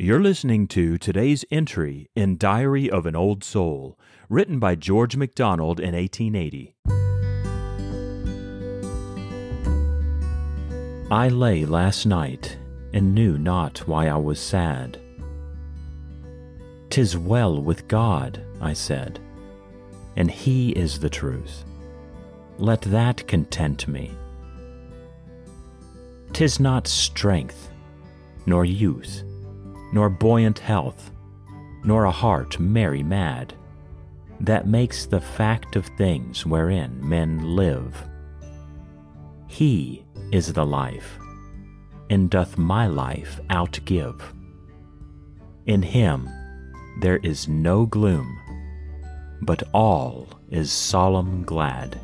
You're listening to today's entry in Diary of an Old Soul, written by George MacDonald in 1880. I lay last night and knew not why I was sad. "'Tis well with God," I said, "and He is the truth. Let that content me. 'Tis not strength, nor youth, nor buoyant health, nor a heart merry mad, that makes the fact of things wherein men live. He is the life, and doth my life outgive. In him there is no gloom, but all is solemn glad.